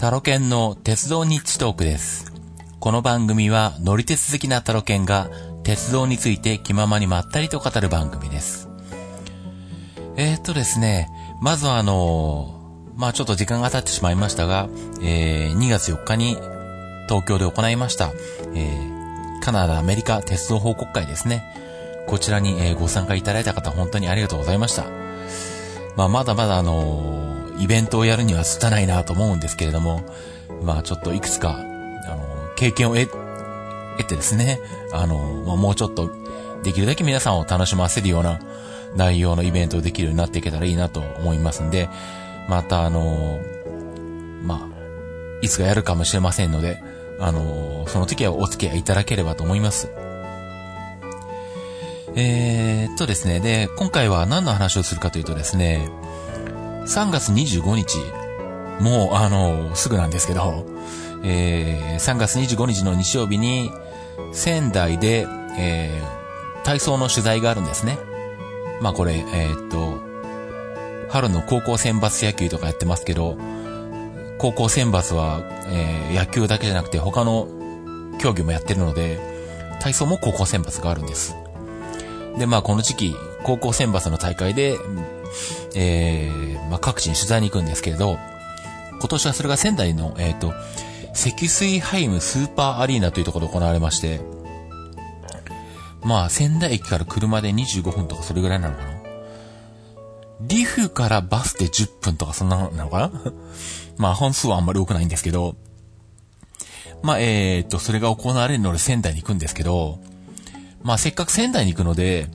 タロケンの鉄道ニッチトークです。この番組は乗り鉄好きなタロケンが鉄道について気ままにまったりと語る番組です。えー、っとですね、まずはあのまあちょっと時間が経ってしまいましたが、えー、2月4日に東京で行いました、えー、カナダ、アメリカ鉄道報告会ですね。こちらに、えご参加いただいた方本当にありがとうございました。まあまだまだあのイベントをやるには拙いなと思うんですけれども、まあちょっといくつか、あの経験を得、得てですね、あのまあもうちょっとできるだけ皆さんを楽しませるような内容のイベントをできるようになっていけたらいいなと思いますんで、またあのまあ、いつかやるかもしれませんので、あのその時はお付き合いいただければと思います。えーっとですね、で、今回は何の話をするかというとですね、3月25日、もう、あのすぐなんですけど、えー3月25日の日曜日に、仙台で、えー体操の取材があるんですね。まあこれ、えーっと、春の高校選抜野球とかやってますけど、高校選抜は、えー野球だけじゃなくて他の競技もやってるので、体操も高校選抜があるんです。で、まあこの時期、高校選抜の大会で、えーまあ各地に取材に行くんですけれど、今年はそれが仙台の、えっ、と、積水ハイムスーパーアリーナというところで行われまして、まあ仙台駅から車で25分とかそれぐらいなのかな。リフからバスで10分とかそんなのなのかな。まあ本数はあんまり多くないんですけど、まあえー、っと、それが行われるので仙台に行くんですけど、まあせっかく仙台に行くので、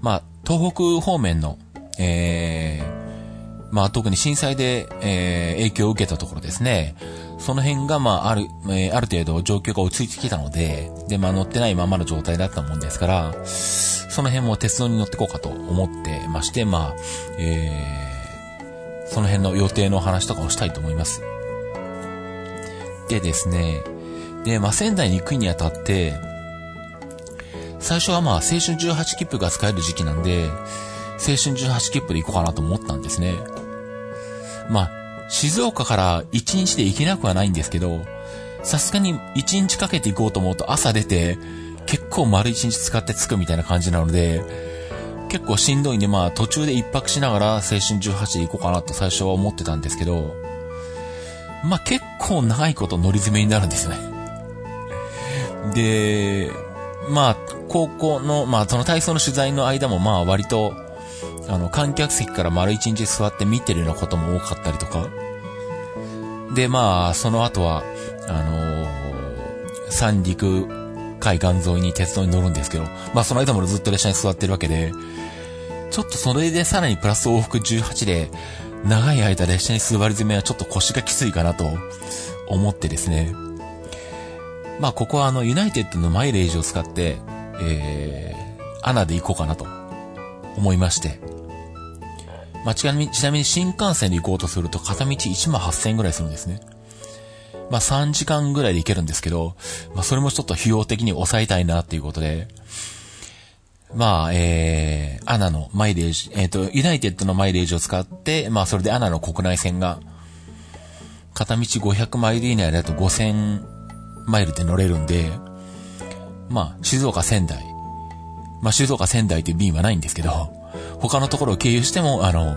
まあ東北方面の、えー、まあ特に震災で、えー影響を受けたところですね。その辺がまあある、えーある程度状況が落ち着いてきたので、でまあ乗ってないままの状態だったもんですから、その辺も鉄道に乗ってこうかと思ってまして、まあ、えー、その辺の予定のお話とかをしたいと思います。でですね、で、まあ仙台に行くにあたって、最初はまあ青春18切符が使える時期なんで、青春18切符で行こうかなと思ったんですね。まあ、静岡から1日で行けなくはないんですけど、さすがに1日かけて行こうと思うと朝出て、結構丸1日使って着くみたいな感じなので、結構しんどいんでまあ途中で一泊しながら青春18で行こうかなと最初は思ってたんですけど、まあ結構長いこと乗り詰めになるんですね。で、まあ、高校の、まあ、その体操の取材の間も、まあ、割と、あの、観客席から丸一日座って見てるようなことも多かったりとか。で、まあ、その後は、あのー三陸海岸沿いに鉄道に乗るんですけど、まあ、その間もずっと列車に座ってるわけで、ちょっとそれでさらにプラス往復18で、長い間列車に座り詰めはちょっと腰がきついかなと思ってですね。まあ、ここはあの、ユナイテッドのマイレージを使って、えー、アナで行こうかなと思いまして。まあ、ちなみに、ちなみに新幹線で行こうとすると片道1万8000円ぐらいするんですね。まあ、3時間ぐらいで行けるんですけど、まあ、それもちょっと費用的に抑えたいなっていうことで、まあ、えー、アナのマイレージ、えっ、と、ユナイテッドのマイレージを使って、まあ、それでアナの国内線が、片道500マイル以内だと5000マイルで乗れるんで、まあ、静岡仙台。まあ、静岡仙台っていう便はないんですけど、他のところを経由しても、あの、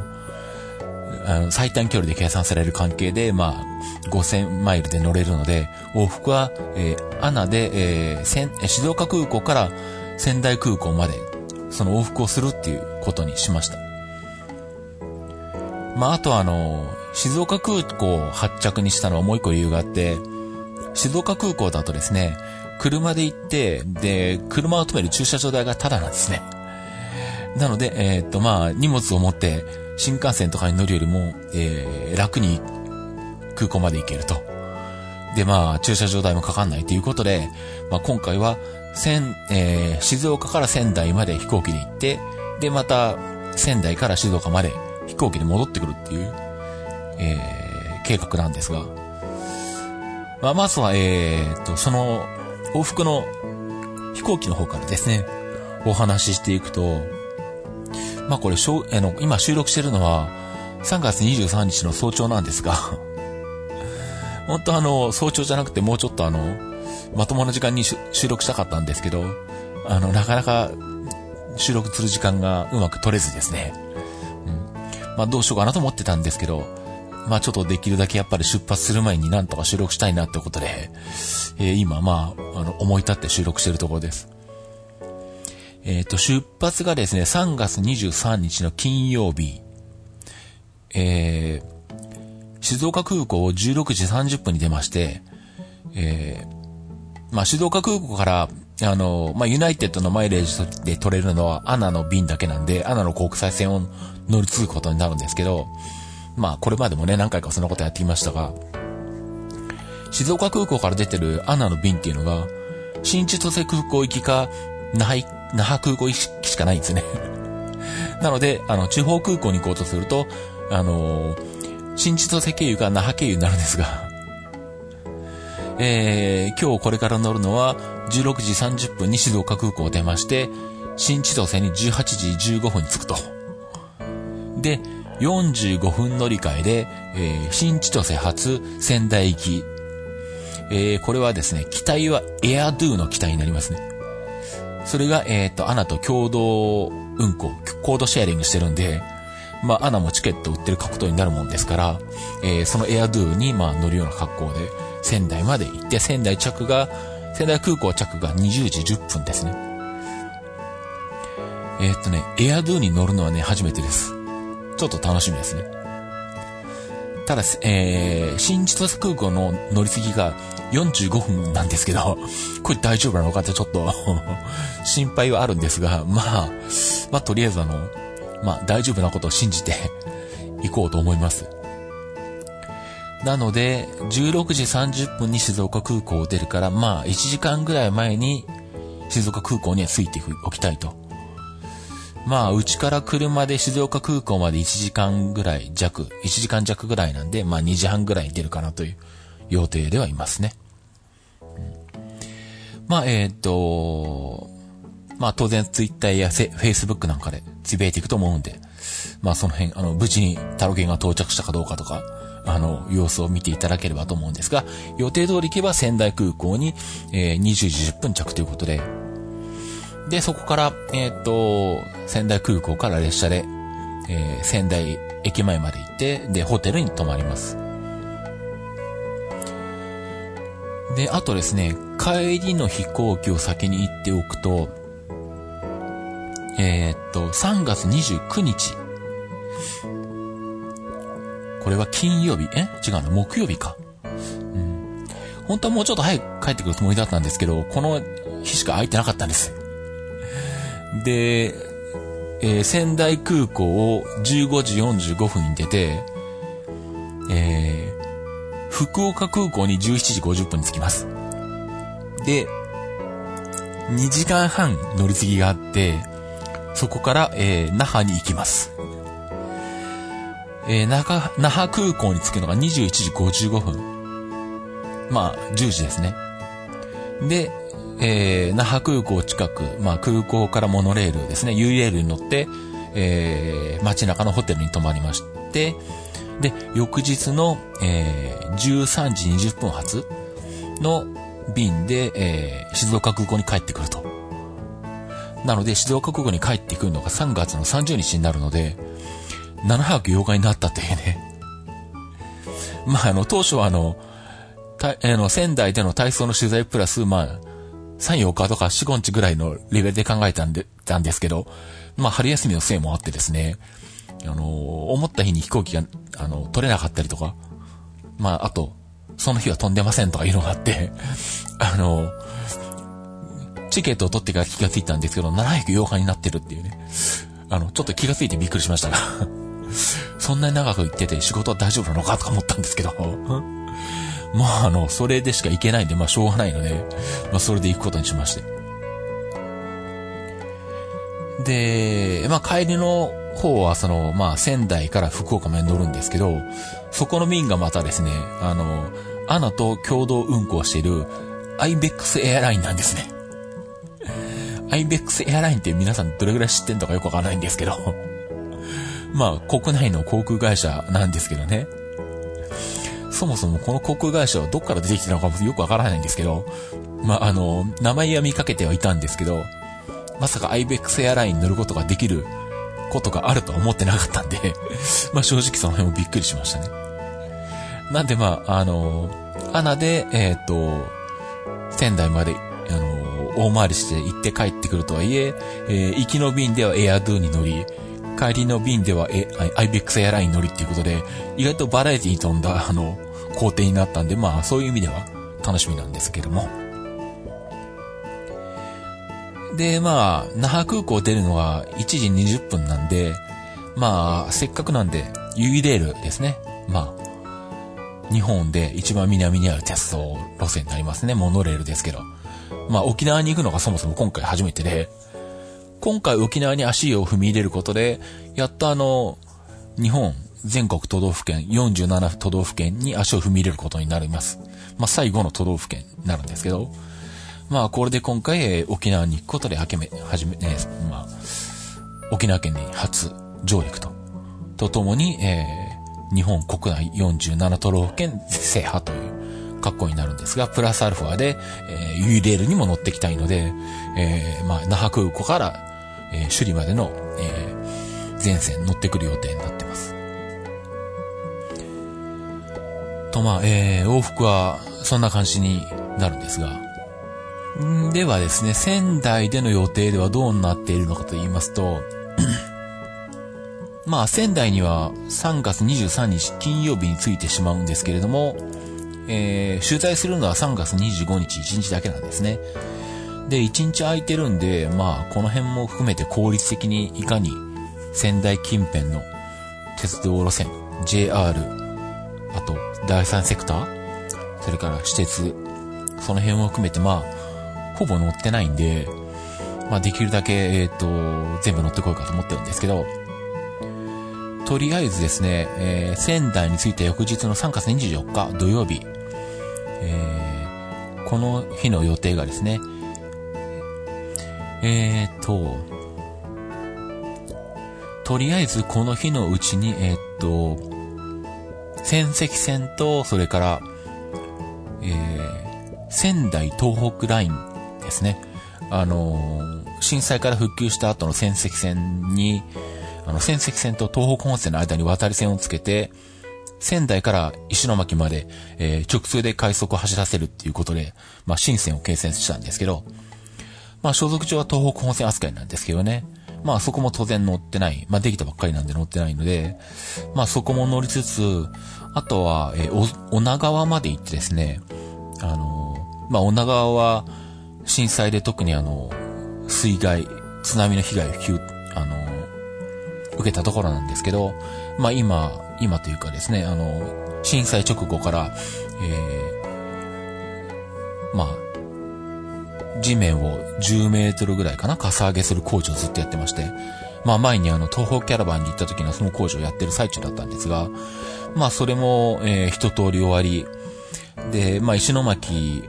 あの最短距離で計算される関係で、まあ、5000マイルで乗れるので、往復は、えーアナで、えー静岡空港から仙台空港まで、その往復をするっていうことにしました。まあ、あとあの、静岡空港を発着にしたのはもう一個理由があって、静岡空港だとですね、車で行って、で、車を止める駐車場代がタダなんですね。なので、えーっと、まあ、荷物を持って、新幹線とかに乗るよりも、えー、楽に空港まで行けると。で、まあ、駐車場代もかかんないということで、まあ、今回は、仙、えー、静岡から仙台まで飛行機で行って、で、また、仙台から静岡まで飛行機で戻ってくるっていう、えー、計画なんですが、まあ、まずは、えー、と、その、往復の飛行機の方からですね、お話ししていくと、まあこれ、しょあの、今収録してるのは、3月23日の早朝なんですが、本当あの、早朝じゃなくてもうちょっとあの、まともな時間に収録したかったんですけど、あの、なかなか収録する時間がうまく取れずですね。うん。まあどうしようかなと思ってたんですけど、まあちょっとできるだけやっぱり出発する前になんとか収録したいなってことで、えー、今まあ、あの、思い立って収録してるところです。えっ、ー、と、出発がですね、3月23日の金曜日、えー、静岡空港を16時30分に出まして、えー、まあ、静岡空港から、あの、まあ、ユナイテッドのマイレージで取れるのはアナの便だけなんで、アナの国際線を乗り継ぐことになるんですけど、まあ、これまでもね、何回かそんなことやってきましたが、静岡空港から出てるアナの便っていうのが、新千歳空港行きか、那覇、那覇空港行きしかないんですね なので、あの、地方空港に行こうとすると、あの新千歳経由か那覇経由になるんですが えー、今日これから乗るのは、16時30分に静岡空港を出まして、新千歳に18時15分に着くと。で、45分乗り換えで、えー、新千歳発仙台行き。えー、これはですね、機体はエアドゥの機体になりますね。それが、えっ、ー、と、アナと共同運行、コードシェアリングしてるんで、まあ、アナもチケット売ってる格闘になるもんですから、えー、そのエアドゥに、まあ、乗るような格好で、仙台まで行って、仙台着が、仙台空港着が20時10分ですね。えー、っとね、エアドゥに乗るのはね、初めてです。ちょっと楽しみですね。ただ、えー、新千歳空港の乗り継ぎが45分なんですけど、これ大丈夫なのかってちょっと心配はあるんですが、まあ、まあ、とりあえずあの、まあ、大丈夫なことを信じて行こうと思います。なので、16時30分に静岡空港を出るから、まあ、1時間ぐらい前に静岡空港には着いておきたいと。まあ、うちから車で静岡空港まで1時間ぐらい弱、1時間弱ぐらいなんで、まあ2時半ぐらいに出るかなという予定ではいますね。まあ、えっ、ー、と、まあ当然ツイッターやフェイスブックなんかでつぶやいていくと思うんで、まあその辺、あの、無事にタロケンが到着したかどうかとか、あの、様子を見ていただければと思うんですが、予定通り行けば仙台空港に、えー、20時10分着ということで、で、そこから、えっ、ー、と、仙台空港から列車で、えー、仙台駅前まで行って、で、ホテルに泊まります。で、あとですね、帰りの飛行機を先に行っておくと、えー、っと、3月29日。これは金曜日え？違うの木曜日か。うん。本当はもうちょっと早く帰ってくるつもりだったんですけど、この日しか空いてなかったんです。で、えー、仙台空港を15時45分に出て、え、福岡空港に17時50分に着きます。で、2時間半乗り継ぎがあって、そこから、えー、那覇に行きます。えー、那覇、那覇空港に着くのが21時55分。まあ、10時ですね。で、えー、那覇空港近く、まあ空港からモノレールですね、U レールに乗って、えー、街中のホテルに泊まりまして、で、翌日の、えー、13時20分発の便で、えー、静岡空港に帰ってくると。なので、静岡空港に帰ってくるのが3月の30日になるので、7泊8日になったというね。まあ、あの、当初はあの、たあの仙台での体操の取材プラス、まあ、3、4日とか4、5日ぐらいのレベルで考えたんで、たんですけど、まあ、春休みのせいもあってですね、あの、思った日に飛行機が、あの、取れなかったりとか、まあ、あと、その日は飛んでませんとかいうのがあって、あの、チケットを取ってから気がついたんですけど、708日になってるっていうね。あの、ちょっと気がついてびっくりしましたが そんなに長く行ってて仕事は大丈夫なのかとか思ったんですけど まあ、あの、それでしか行けないんで、まあ、しょうがないので、まあ、それで行くことにしまして。で、まあ、帰りの方は、その、まあ、仙台から福岡まで乗るんですけど、そこの便がまたですね、あの、アナと共同運行している、アイベックスエアラインなんですね。アイベックスエアラインって皆さんどれぐらい知ってんのかよくわからないんですけど、まあ、国内の航空会社なんですけどね。そもそもこの航空会社はどっから出てきてたのかもよくわからないんですけど、まあ、あの、名前は見かけてはいたんですけど、まさか IBEX エアラインに乗ることができることがあるとは思ってなかったんで まあ正直その辺もびっくりしましたね。なんでまあ、あの、アナで、えっ、ー、と、仙台まで、あの、大回りして行って帰ってくるとはいえ、えー、行きの便ではエアドゥに乗り、帰りの便ではえ、IBEX エアライン乗りっていうことで、意外とバラエティに富んだ、あの、工程になったんで、まあそういう意味では楽しみなんですけども。で、まあ、那覇空港出るのが1時20分なんで、まあ、せっかくなんで、ユイレールですね。まあ、日本で一番南にある鉄道路線になりますね。モノレールですけど。まあ、沖縄に行くのがそもそも今回初めてで、今回沖縄に足を踏み入れることで、やっとあの、日本全国都道府県、47都道府県に足を踏み入れることになります。まあ、最後の都道府県になるんですけど、まあ、これで今回、えー、沖縄に行くことで、はけめ、はじめ、えー、まあ、沖縄県に初上陸と、とともに、えー、日本国内47都道府県制覇という格好になるんですが、プラスアルファで、えー、ユイレールにも乗ってきたいので、えー、まあ、那覇空港から、えー、首里までの、えー、全線乗ってくる予定になってます。と、まあ、えー、往復は、そんな感じになるんですが、ではですね、仙台での予定ではどうなっているのかと言いますと、まあ仙台には3月23日金曜日に着いてしまうんですけれども、えー、取材するのは3月25日1日だけなんですね。で、1日空いてるんで、まあこの辺も含めて効率的にいかに仙台近辺の鉄道路線、JR、あと第三セクター、それから私鉄、その辺を含めてまあほぼ乗ってないんで、まあ、できるだけ、えっ、ー、と、全部乗ってこようかと思ってるんですけど、とりあえずですね、えー、仙台に着いた翌日の3月24日土曜日、えー、この日の予定がですね、えーと、とりあえずこの日のうちに、えー、っと、仙石線と、それから、えー、仙台東北ラインですね。あの、震災から復旧した後の仙石線に、あの、仙石線と東北本線の間に渡り線をつけて、仙台から石巻まで、えー、直通で快速を走らせるっていうことで、まあ、新線を形成したんですけど、まあ、所属上は東北本線扱いなんですけどね。まあ、そこも当然乗ってない。まあ、できたばっかりなんで乗ってないので、まあ、そこも乗りつつ、あとは、えー、女川まで行ってですね、あのー、まあ、女川は、震災で特にあの、水害、津波の被害を、あの、受けたところなんですけど、まあ今、今というかですね、あの、震災直後から、えー、まあ、地面を10メートルぐらいかな、かさ上げする工事をずっとやってまして、まあ前にあの、東方キャラバンに行った時のその工事をやってる最中だったんですが、まあそれも、えー、一通り終わり、で、まあ石巻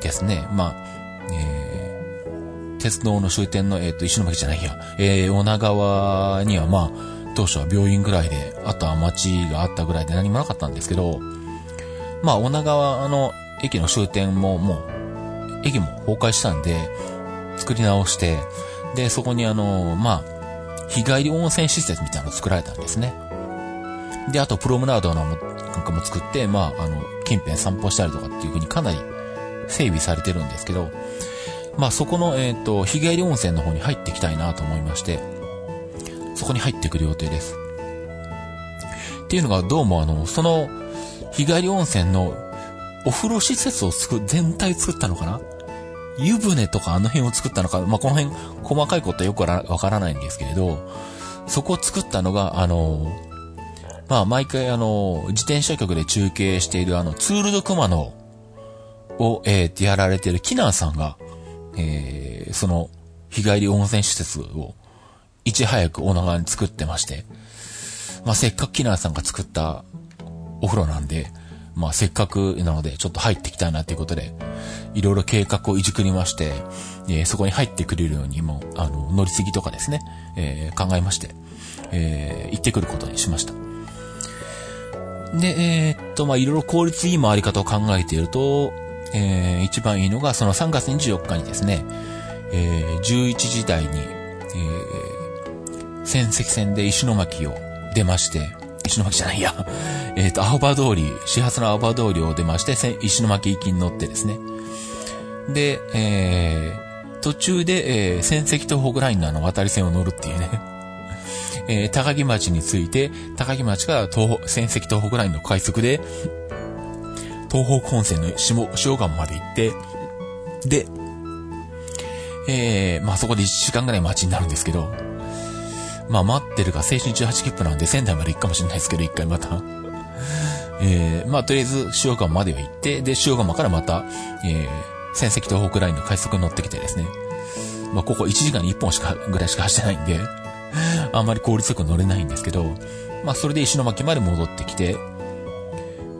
ですね、まあ、えー、鉄道の終点の、えっ、ー、と、石巻じゃないや、えー、女川にはまあ、当初は病院ぐらいで、あとは町があったぐらいで何もなかったんですけど、まあ、女川の駅の終点ももう、駅も崩壊したんで、作り直して、で、そこにあの、まあ、日帰り温泉施設みたいなのを作られたんですね。で、あとプロムナードのなんかも作って、まあ、あの、近辺散歩したりとかっていう風にかなり整備されてるんですけど、まあそこの、えっ、ー、と、日帰り温泉の方に入っていきたいなと思いまして、そこに入ってくる予定です。っていうのがどうもあの、その日帰り温泉のお風呂施設を作、全体作ったのかな？湯船とかあの辺を作ったのか、まあ、この辺細かいことはよくわからないんですけれど、そこを作ったのが、あの、まあ、毎回あの、自転車局で中継しているあの、ツールドクマのを、えー、やられているキナーさんが、えー、その、日帰り温泉施設を、いち早く女川に作ってまして、まあ、せっかくキナーさんが作ったお風呂なんで、まあ、せっかくなので、ちょっと入ってきたいなということで、いろいろ計画をいじくりまして、えー、そこに入ってくれるようにも、あの、乗り継ぎとかですね、えー、考えまして、えー、行ってくることにしました。で、えー、っと、まあ、いろいろ効率いい回り方を考えていると、えー、一番いいのが、その3月24日にですね、えー、11時台に、えー、戦績戦で石巻を出まして、石巻じゃないや、えっ、と、青葉通り、始発の青葉通りを出まして、石巻行きに乗ってですね。で、えー、途中で、えー、戦績東北ラインのあの渡り線を乗るっていうね。えー、高木町に着いて、高木町から東北、戦績東北ラインの快速で、東北本線の下、塩川まで行って、で、えー、まあそこで1時間ぐらい待ちになるんですけど、まあ待ってるか、青春18切符なんで仙台まで行くかもしれないですけど、一回また。えー、まあとりあえず塩川までは行って、で、塩川からまた、えー、戦績東北ラインの快速に乗ってきてですね。まあここ1時間に1本しか、ぐらいしか走ってないんで、あんまり効率よく乗れないんですけど、まあそれで石巻まで戻ってきて、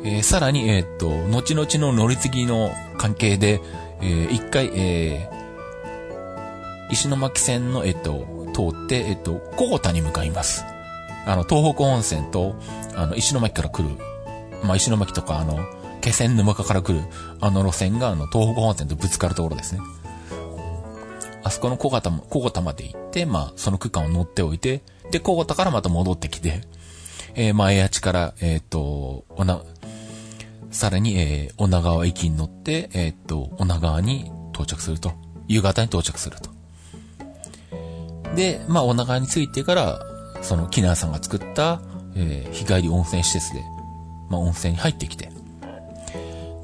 えー、さらに、えー、っと、後々の乗り継ぎの関係で、えー、一回、えー、石巻線の、えっと、通って、えっと、小田に向かいます。あの、東北温泉と、あの、石巻から来る、まあ、石巻とか、あの、気仙沼から来る、あの路線が、あの、東北温泉とぶつかるところですね。あそこの小型も、小型まで行って、まあ、その区間を乗っておいて、で、小型からまた戻ってきて、えー、前八から、えっ、ー、と、おな、さらに、えー、女川駅に乗って、えっ、と、女川に到着すると。夕方に到着すると。で、まあ、女川に着いてから、その、キナーさんが作った、えー、日帰り温泉施設で、まあ、温泉に入ってきて。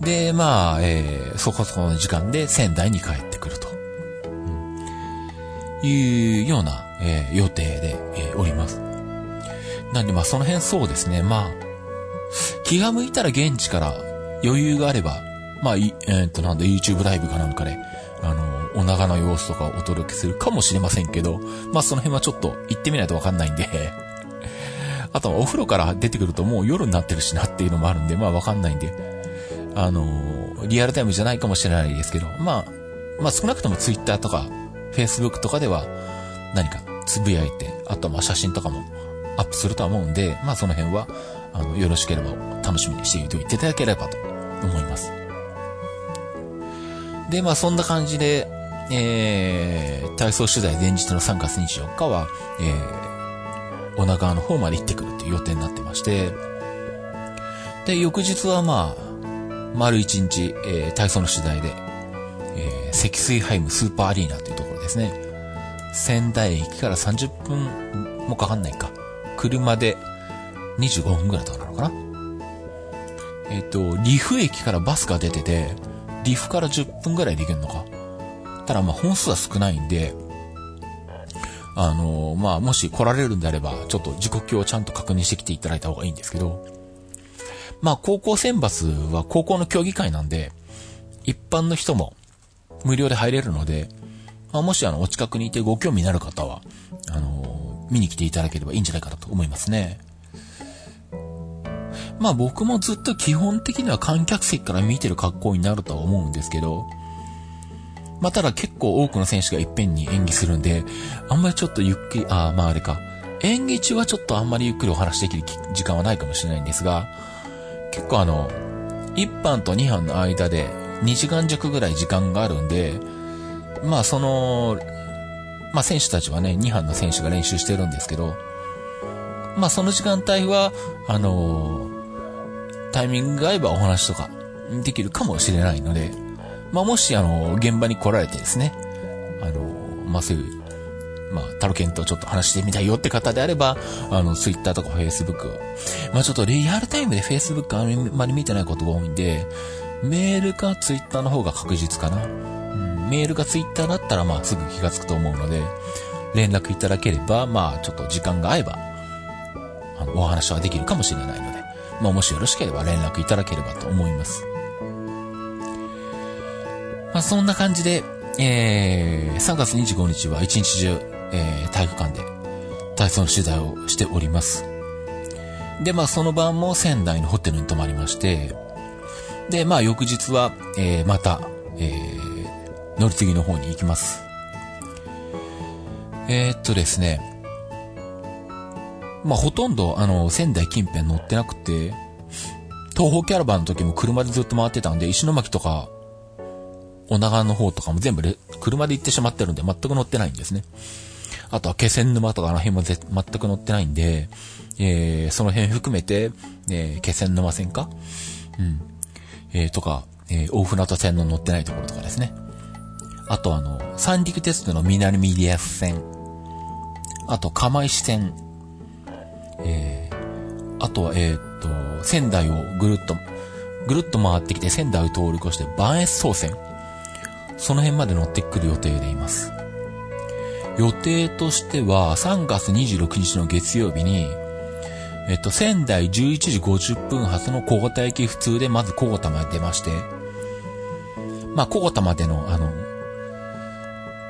で、まあ、えー、そこそこの時間で仙台に帰ってくると。うん、いうような、えー、予定で、えー、おります。なんで、まあ、その辺そうですね。まあ、気が向いたら現地から余裕があれば、まあ、えー、っと、なんだ、YouTube ライブかなんかで、あの、お長の様子とかをお届けするかもしれませんけど、まあ、その辺はちょっと行ってみないとわかんないんで、あとはお風呂から出てくるともう夜になってるしなっていうのもあるんで、まあわかんないんで、あの、リアルタイムじゃないかもしれないですけど、まあ、まあ少なくとも Twitter とか Facebook とかでは何かつぶやいて、あとはまあ写真とかもアップするとは思うんで、まあその辺は、あの、よろしければ楽しみにしていていただければと思います。で、まあそんな感じで、えー、体操取材前日の3月24日は、えー、お腹の方まで行ってくるっていう予定になってまして、で、翌日はまあ、丸一日、えー、体操の取材で、えー、積水ハイムスーパーアリーナというところですね。仙台駅から30分もかかんないか。車で25分ぐらいとかなのかな？えっ、と、リフ駅からバスが出てて、リフから10分ぐらいで行けるのか？ただまあ本数は少ないんで、あのー、まあもし来られるんであれば、ちょっと時刻表をちゃんと確認してきていただいた方がいいんですけど、まあ高校選抜は高校の競技会なんで、一般の人も無料で入れるので、まあ、もしあの、お近くにいてご興味のある方は、あのー、見に来ていただければいいんじゃないかなと思いますね。まあ僕もずっと基本的には観客席から見てる格好になるとは思うんですけど、まあただ結構多くの選手がいっぺんに演技するんで、あんまりちょっとゆっくり、ああ、まああれか。演技中はちょっとあんまりゆっくりお話できる時間はないかもしれないんですが、結構あの、1班と2班の間で2時間弱ぐらい時間があるんで、まあその、まあ選手たちはね、2班の選手が練習してるんですけど、まあその時間帯は、あのタイミングが合えばお話とかできるかもしれないので、まあ、もし、あの、現場に来られてですね、あの、まあ、そういう、まあ、タロケンとちょっと話してみたいよって方であれば、あの、ツイッターとかフェイスブックまあ、ちょっとリアルタイムでフェイスブックあんまり見てないことが多いんで、メールかツイッターの方が確実かな。うん、メールかツイッターだったら、まあ、すぐ気がつくと思うので、連絡いただければ、まあ、ちょっと時間が合えば、あの、お話はできるかもしれないので、まあ、もしよろしければ連絡いただければと思います。まあ、そんな感じで、えー、3月25日は一日中、えー、体育館で体操の取材をしております。で、まあ、その晩も仙台のホテルに泊まりまして、で、まあ、翌日は、えー、また、えー、乗り継ぎの方に行きます。えー、っとですね、まあ、ほとんど、あの、仙台近辺乗ってなくて、東方キャラバンの時も車でずっと回ってたんで、石巻とか、お長の方とかも全部車で行ってしまってるんで全く乗ってないんですね。あとは気仙沼とかあの辺も全く乗ってないんで、えー、その辺含めて、えー、気仙沼線か？うん。えー、とか、えー、大船渡線の乗ってないところとかですね。あとあの、三陸鉄道の南ミリアス線。あと、釜石線。えー、あとは、えー、っと、仙台をぐるっと、ぐるっと回ってきて仙台を通り越して、磐越総線。その辺まで乗ってくる予定でいます。予定としては、3月26日の月曜日に、えっと、仙台11時50分発の小型駅普通で、まず小型まで出まして、まあ、小型までの、あの、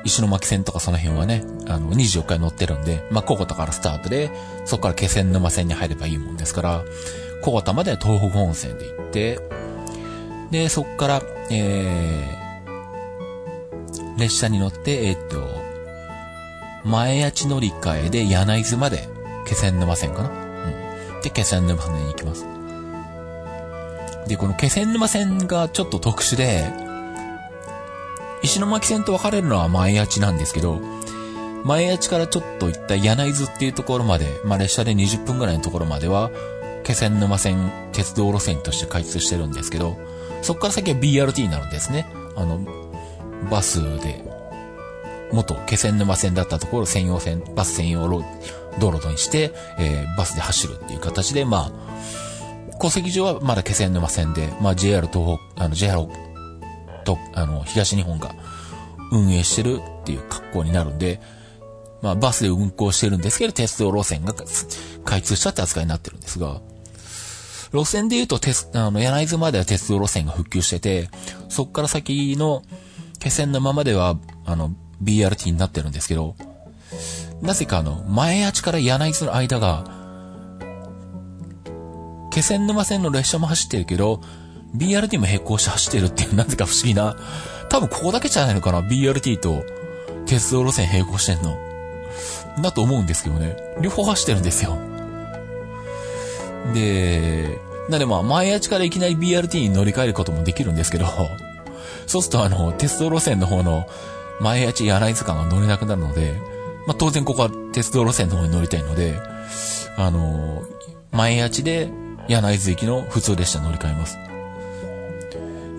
石巻線とかその辺はね、あの、24日乗ってるんで、まあ、小型からスタートで、そこから気仙沼線に入ればいいもんですから、小型までは東北本線で行って、で、そこから、えー、列車に乗って、えー、っと、前八乗り換えで柳津まで、気仙沼線かな？うん。で、気仙沼線に行きます。で、この気仙沼線がちょっと特殊で、石巻線と分かれるのは前八なんですけど、前八からちょっと行った柳津っていうところまで、まあ、列車で20分ぐらいのところまでは、気仙沼線、鉄道路線として開通してるんですけど、そこから先は BRT になるんですね。あの、バスで元気仙沼線だったところ専用線、バス専用道路にして、えー、バスで走るっていう形で、まあ、戸籍上はまだ気仙沼線で、まあ JR 東北、あの JR と、あの、東日本が運営してるっていう格好になるんで、まあバスで運行してるんですけど、鉄道路線が開通したって扱いになってるんですが、路線で言うと、鉄、あの、柳津までは鉄道路線が復旧してて、そっから先の気仙沼までは、あの、BRT になってるんですけど、なぜかあの、前八から柳津の間が、気仙沼線の列車も走ってるけど、BRT も並行して走ってるっていう、なぜか不思議な、多分ここだけじゃないのかな ?BRT と鉄道路線並行してんの。だと思うんですけどね。両方走ってるんですよ。で、なんでまあ、前八からいきなり BRT に乗り換えることもできるんですけど、そうするとあの、鉄道路線の方の前八柳津間が乗れなくなるので、まあ、当然ここは鉄道路線の方に乗りたいので、あの、前八で柳津行きの普通列車乗り換えます。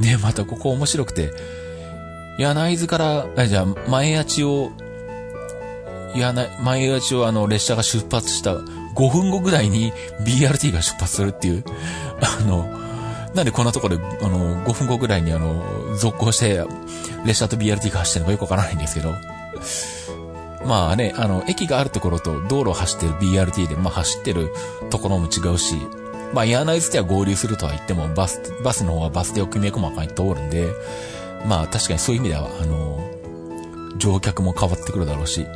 で、またここ面白くて、柳津から、あ、じゃあ、前八を、柳、前八をあの、列車が出発した5分後ぐらいに BRT が出発するっていう、あの、なんでこんなところで、あの、5分後ぐらいにあの、続行して、列車と BRT が走ってるのかよくわからないんですけど、まあね、あの、駅があるところと道路を走ってる BRT で、まあ走ってるところも違うし、まあ、柳津では合流するとは言っても、バス、バスの方はバス停を組み細かに通るんで、まあ確かにそういう意味では、あの、乗客も変わってくるだろうし、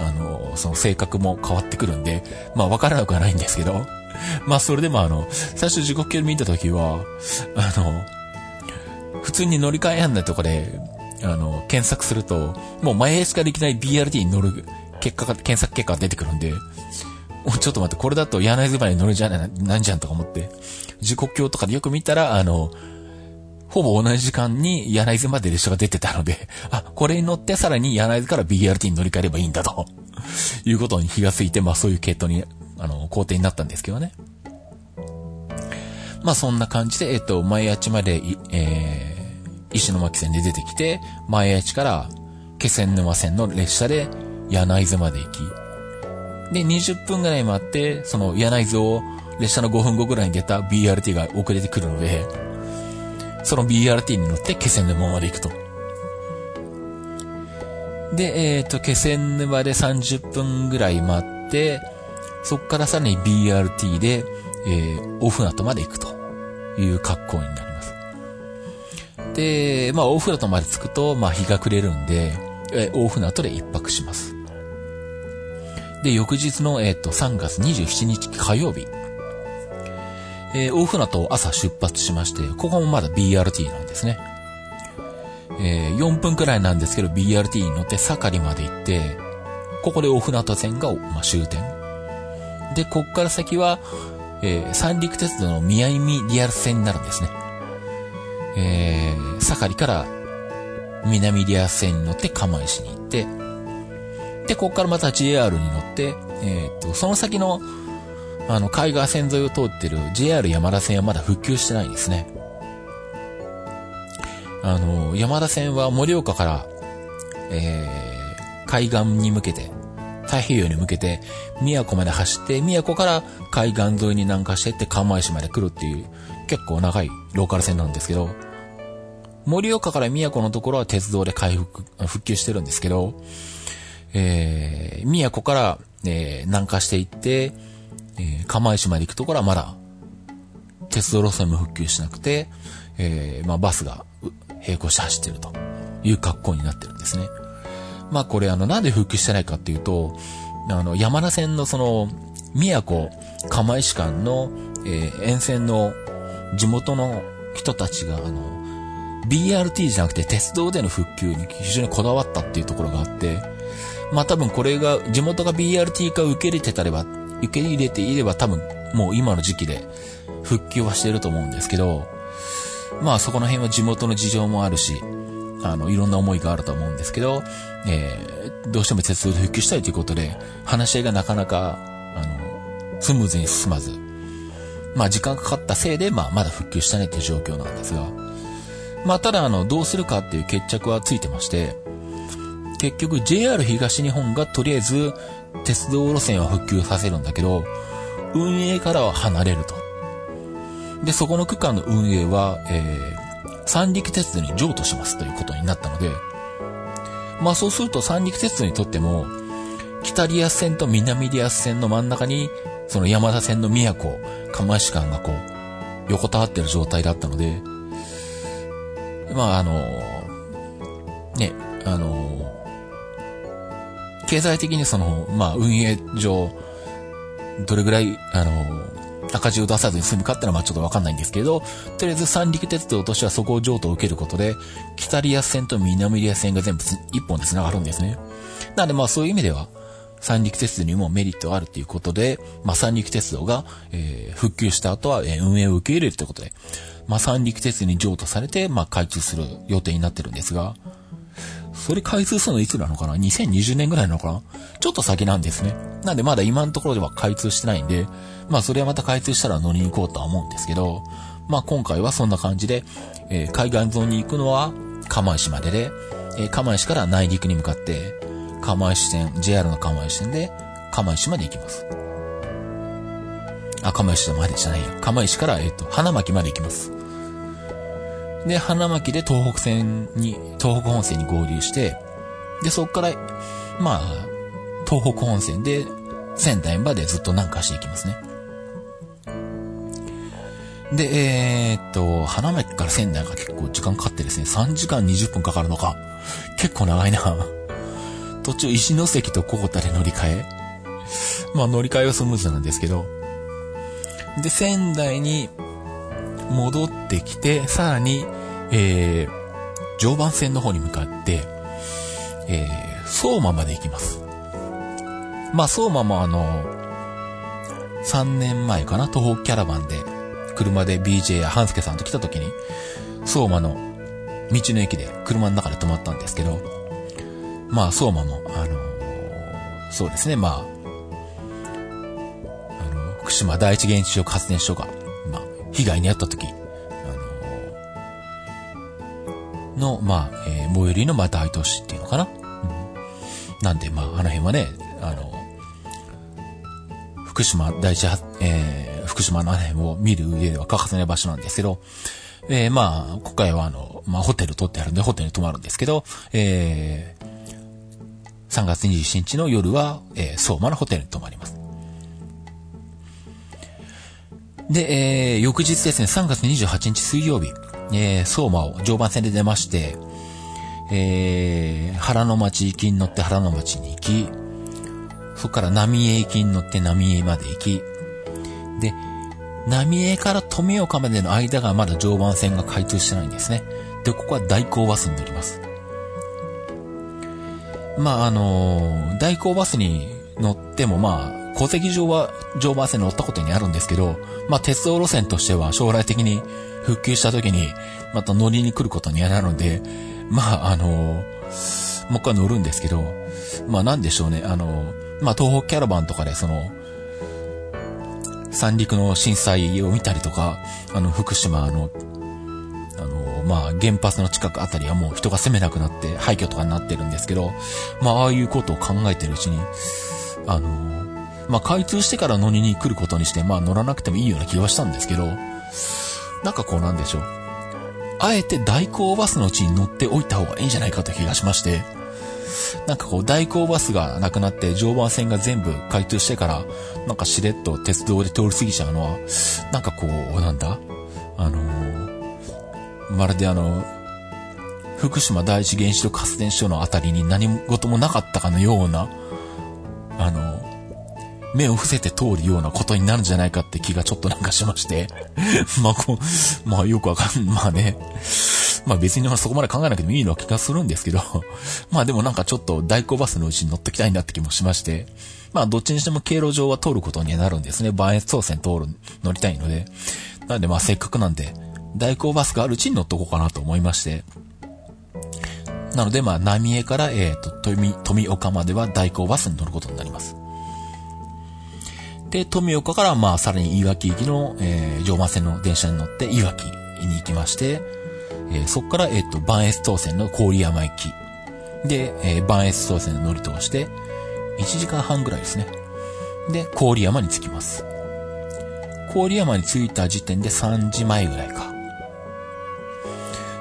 あの、その性格も変わってくるんで、まあわからなくはないんですけど、まあそれでもあの、最初時刻表見たときは、あの、普通に乗り換えやんないとこで、あの、検索すると、もう前しからいきなり BRT に乗る結果が、検索結果が出てくるんで、ちょっと待って、これだと柳津まで乗るじゃない、なんじゃんとか思って、時刻表とかでよく見たら、あの、ほぼ同じ時間に柳津まで列車が出てたので、あ、これに乗ってさらに柳津から BRT に乗り換えればいいんだと、いうことに気がついて、まあそういう系統にあの、工程になったんですけどね。まあそんな感じで、えっと、前八まで、えー、石巻線で出てきて、前八から気仙沼線の列車で柳津まで行き、で、20分ぐらい待って、その柳津を列車の5分後ぐらいに出た BRT が遅れてくるので、その BRT に乗って気仙沼まで行くと。で、えっ、ー、と、気仙沼で30分ぐらい待って、そこからさらに BRT で、えー、大船渡まで行くという格好になります。で、まあ、大船渡まで着くと、まあ、日が暮れるんで、えー、大船渡で一泊します。で、翌日の、えっ、ー、と、3月27日火曜日。えー、大船渡朝出発しまして、ここもまだ BRT なんですね。えー、4分くらいなんですけど、BRT に乗って盛りまで行って、ここで大船渡線が、まあ、終点。で、こっから先は、えー、三陸鉄道の宮見リアル線になるんですね。えー、盛りから南リアル線に乗って釜石に行って、で、ここからまた JR に乗って、えっ、と、その先の、あの、海岸線沿いを通ってる JR 山田線はまだ復旧してないんですね。あの、山田線は盛岡から、えー、海岸に向けて、太平洋に向けて、宮古まで走って、宮古から海岸沿いに南下してって釜石まで来るっていう、結構長いローカル線なんですけど、盛岡から宮古のところは鉄道で回復、復旧してるんですけど、えー、宮古から、えー、南下していって、えー、釜石まで行くところはまだ、鉄道路線も復旧しなくて、えー、まあバスが並行して走ってるという格好になってるんですね。まあこれあの、なんで復旧してないかっていうと、あの、山田線のその、宮古、釜石間の、えー、沿線の地元の人たちが、あの、BRT じゃなくて鉄道での復旧に非常にこだわったっていうところがあって、まあ多分これが、地元が BRT 化を受け入れてたれば、受け入れていれば多分もう今の時期で復旧はしてると思うんですけど、まあそこの辺は地元の事情もあるし、あの、いろんな思いがあると思うんですけど、えー、どうしても鉄道で復旧したいということで、話し合いがなかなか、あの、スムーズに進まず、まあ時間かかったせいで、まあまだ復旧したねっていう状況なんですが、まあただあの、どうするかっていう決着はついてまして、結局 JR 東日本がとりあえず鉄道路線は復旧させるんだけど、運営からは離れると。で、そこの区間の運営は、えー、三陸鉄道に譲渡しますということになったので、まあそうすると三陸鉄道にとっても、北リアス線と南リアス線の真ん中に、その山田線の宮古、釜石間がこう、横たわってる状態だったので、まああの、ね、あの、経済的にその、まあ運営上、どれぐらい、あの、赤字を出さずに済むかってのはまあちょっとわかんないんですけど、とりあえず三陸鉄道としてはそこを譲渡を受けることで、北リア線と南リア線が全部一本で繋がるんですね。なのでまあそういう意味では、三陸鉄道にもメリットがあるということで、まあ三陸鉄道が、えー、復旧した後は、えー、運営を受け入れるということで、まあ三陸鉄道に譲渡されて、まあ開通する予定になってるんですが、それ開通するのいつなのかな ?2020 年ぐらいなのかな？ちょっと先なんですね。なんでまだ今のところでは開通してないんで、まあそれはまた開通したら乗りに行こうとは思うんですけど、まあ今回はそんな感じで、えー、海岸沿いに行くのは釜石までで、えー、釜石から内陸に向かって、釜石線、JR の釜石線で、釜石まで行きます。あ、釜石までじゃないよ。釜石から、えっ、ー、と、花巻まで行きます。で、花巻で東北線に、東北本線に合流して、で、そっから、まあ、東北本線で仙台までずっと南下していきますね。で、えー、っと、花巻から仙台が結構時間かかってですね、3時間20分かかるのか。結構長いな。途中石の関と小田で乗り換え。まあ乗り換えはスムーズなんですけど。で、仙台に戻ってきて、さらに、えー、常磐線の方に向かって、えー、相馬まで行きます。まあ、相馬もあの、3年前かな、東北キャラバンで、車で BJ や半助さんと来た時に、相馬の道の駅で車の中で泊まったんですけど、まあ、相馬も、あのそうですね、まあ、あの、福島第一原子力発電所が、被害に遭った時、あのの、まあ、えー、最寄りの、まあ、大都市っていうのかな？うん、なんで、まあ、あの辺はね、あの、福島第一、えー、福島の辺を見る上では欠かせない場所なんですけど、えー、まあ、今回はあの、まあ、ホテル取ってあるんで、ホテルに泊まるんですけど、えー、3月27日の夜は、えー、相馬のホテルに泊まります。で、えー、翌日ですね、3月28日水曜日、えー、相馬を常磐線で出まして、えー、原の町行きに乗って原の町に行き、そこから浪江行きに乗って浪江まで行き、で、浪江から富岡までの間がまだ常磐線が開通してないんですね。で、ここは代行バスに乗ります。まあ、あのー、代行バスに乗ってもまあ、戸籍上は常磐線乗ったことにあるんですけど、まあ、鉄道路線としては将来的に復旧した時に、また乗りに来ることになるので、まあ、あの、もう一回乗るんですけど、まあ、なんでしょうね、あの、まあ、東北キャラバンとかで、その、三陸の震災を見たりとか、あの、福島の、あの、まあ、原発の近くあたりはもう人が住めなくなって廃墟とかになってるんですけど、まあ、ああいうことを考えてるうちに、あの、まあ、開通してから乗りに来ることにして、まあ、乗らなくてもいいような気はしたんですけど、なんかこうなんでしょう。あえて代行バスのうちに乗っておいた方がいいんじゃないかという気がしまして、なんかこう代行バスがなくなって常磐線が全部開通してから、なんかしれっと鉄道で通り過ぎちゃうのは、なんかこう、なんだ？あのー、まるであの、福島第一原子力発電所のあたりに何事もなかったかのような、あの、目を伏せて通るようなことになるんじゃないかって気がちょっとなんかしまして まあこう、まあよくわかん、まあね。まあ別にそこまで考えなくてもいいのは気がするんですけど まあでもなんかちょっと代行バスのうちに乗ってきたいなって気もしまして、まあどっちにしても経路上は通ることになるんですね。バーエス線通る、乗りたいので。なのでまあせっかくなんで、代行バスがあるうちに乗っとこうかなと思いまして。なのでまあ浪江から、えっ、ー、と、富、富岡までは代行バスに乗ることになります。で、富岡からまあさらに岩木行きの、えー、常磐線の電車に乗って岩木に行きまして、えー、そこから、えっ、ー、と、バンエス当線の郡山行き。で、えー、バンエス当線の乗り通して、1時間半ぐらいですね。で、郡山に着きます。郡山に着いた時点で3時前ぐらいか。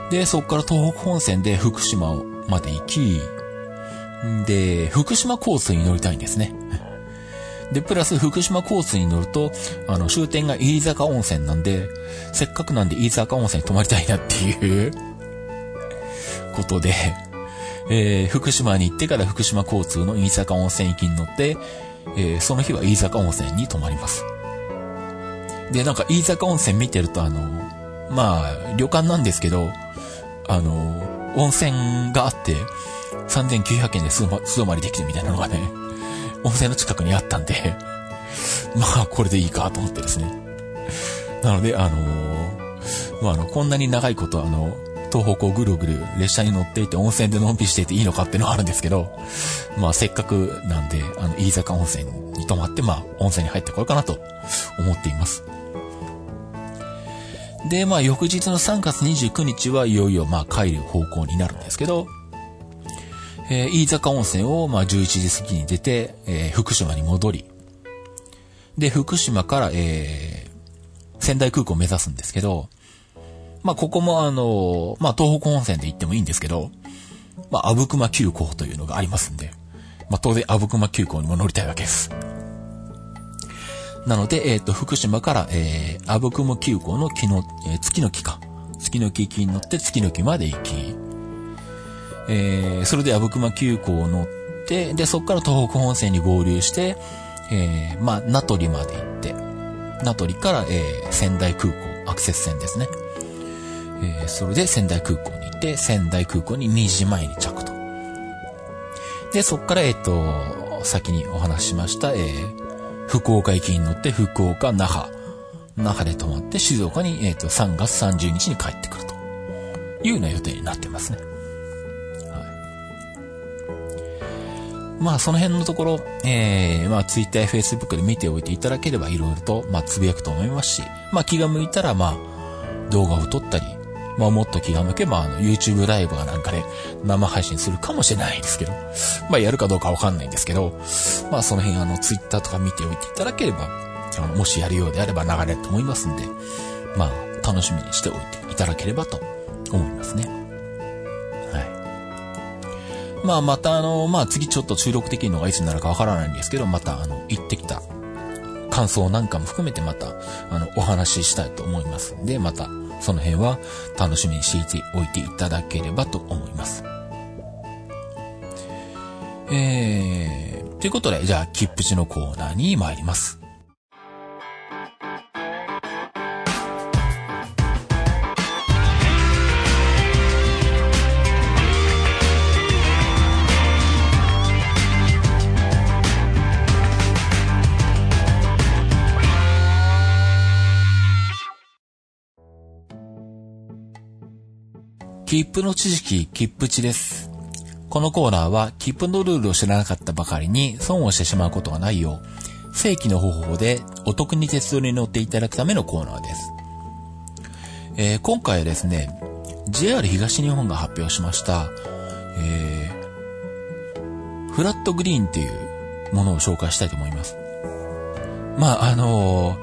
で、そこから東北本線で福島まで行き、で、福島交通に乗りたいんですね。で、プラス福島交通に乗ると、あの、終点が飯坂温泉なんで、せっかくなんで飯坂温泉に泊まりたいなっていう ことで、えー、福島に行ってから福島交通の飯坂温泉行きに乗って、えー、その日は飯坂温泉に泊まります。で、なんか飯坂温泉見てるとあの、まあ、旅館なんですけど、あの、温泉があって、3900円で素泊まりできるみたいなのがね、温泉の近くにあったんで まあ、これでいいかと思ってですね。なので、あのー、まあ、あの、こんなに長いこと、あの、東北をぐるぐる列車に乗っていて温泉でのんびりしていていいのかっていうのはあるんですけど、まあ、せっかくなんで、あの、飯坂温泉に泊まって、まあ、温泉に入ってこようかなと思っています。で、まあ、翌日の3月29日はいよいよ、まあ、帰る方向になるんですけど、えー、飯坂温泉を、まあ、11時過ぎに出て、えー、福島に戻り、で、福島から、えー、仙台空港を目指すんですけど、まあ、ここもあの、まあ、東北本線で行ってもいいんですけど、まあ、阿武隈急行というのがありますんで、まあ、当然阿武隈急行にも乗りたいわけです。なので、えっ、ー、と、福島から、えー、阿武隈急行の木の、えー、月の木か。月の木行きに乗って月の木まで行き、えー、それで阿武隈急行を乗って、で、そこから東北本線に合流して、えー、まあ、名取まで行って、名取から、えー、仙台空港、アクセス線ですね。えー、それで仙台空港に行って、仙台空港に2時前に着と。で、そこから、えっ、と、先にお話ししました、えー、福岡行きに乗って、福岡、那覇、那覇で泊まって、静岡に、えっ、と、3月30日に帰ってくるというような予定になってますね。まあその辺のところ、えー、まあ Twitter や Facebook で見ておいていただければいろいろと、まあつぶやくと思いますし、まあ気が向いたらまあ動画を撮ったり、まあもっと気が向けばあの YouTube ライブがなんかで、生配信するかもしれないですけど、まあやるかどうかわかんないんですけど、まあその辺あの Twitter とか見ておいていただければ、あのもしやるようであれば流れると思いますんで、まあ楽しみにしておいていただければと思いますね。まあ、またあの、まあ、次ちょっと収録できるのがいつになるかわからないんですけど、またあの、行ってきた感想なんかも含めてまた、あの、お話ししたいと思いますんで、また、その辺は楽しみにしておいていただければと思います。えー、ということで、じゃあ、切符地のコーナーに参ります。切符の知識、切符値です。このコーナーは、切符のルールを知らなかったばかりに損をしてしまうことがないよう、正規の方法でお得に鉄道に乗っていただくためのコーナーです。えー、今回はですね、JR 東日本が発表しました、えー、フラットグリーンっていうものを紹介したいと思います。まあ、あの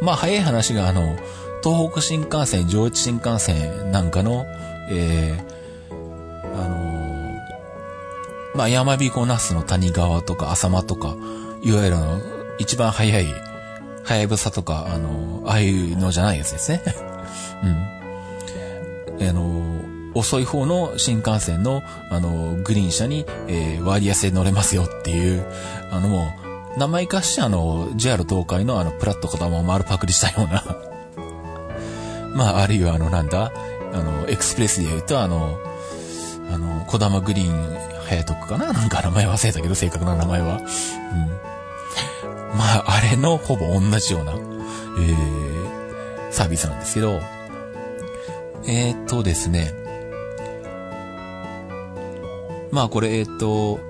ー、まあ、早い話が、あの、東北新幹線、上越新幹線なんかの、えー、あのー、まあ、山彦那須の谷川とか浅間とか、いわゆるの、一番早い、はやぶさとか、あのー、ああいうのじゃないやつですね。うん。あのー、遅い方の新幹線の、あのグリーン車に、えー、割安で乗れますよっていう、あのもう、名前化してあの、JR 東海のあの、プラットこだまを丸パクリしたような まあ、あるいはあの、なんだ、あの、エクスプレスで言うと、あの、あの、小玉グリーン、早徳かな？なんか名前忘れたけど、正確な名前は。うん。まあ、あれのほぼ同じような、えー、サービスなんですけど、えー、っとですね。まあ、これ、えー、っと、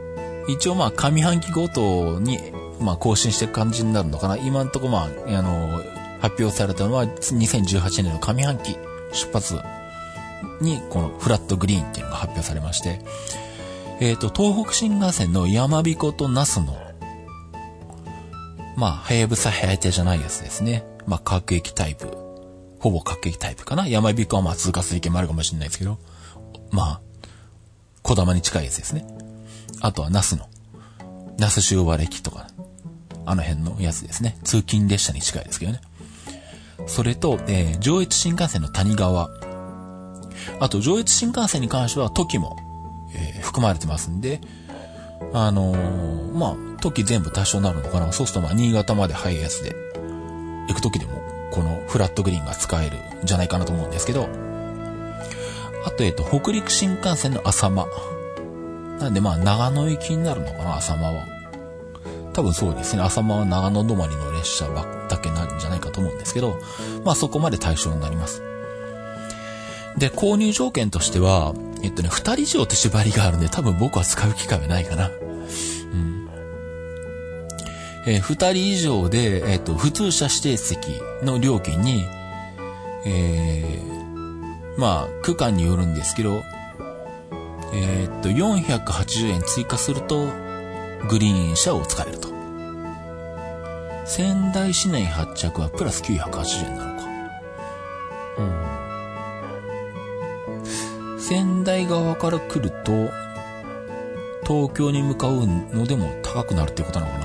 一応まあ、上半期ごとに、まあ、更新していく感じになるのかな？今んとこまあ、あの、発表されたのは2018年の上半期出発にこのフラットグリーンっていうのが発表されまして、えっ、ー、と、東北新幹線の山彦と那須の、まあ、はやぶさはやてじゃないやつですね。まあ、各駅タイプ。ほぼ各駅タイプかな。山彦はまあ通過する駅もあるかもしれないですけど、まあ、小玉に近いやつですね。あとは那須の、那須塩原駅とか、あの辺のやつですね。通勤列車に近いですけどね。それと、えー、上越新幹線の谷川。あと、上越新幹線に関しては、時も、えー、含まれてますんで、あのー、まあ、時全部多少なるのかな。そうすると、まあ、新潟まで速いやつで、行く時でも、このフラットグリーンが使えるんじゃないかなと思うんですけど、あと、えっ、と、北陸新幹線の浅間。なんで、まあ、長野行きになるのかな、浅間は。多分そうですね。浅間は長野止まりの列車ばっだけなんじゃないかと思うんですけど、まあそこまで対象になります。で、購入条件としては、えっとね、二人以上って縛りがあるんで、多分僕は使う機会はないかな。うん。えー、二人以上で、えっと、普通車指定席の料金に、えー、まあ、区間によるんですけど、えー、っと、480円追加すると、グリーン車を使えると。仙台市内発着はプラス980円なのか。うん。仙台側から来ると、東京に向かうのでも高くなるってことなのか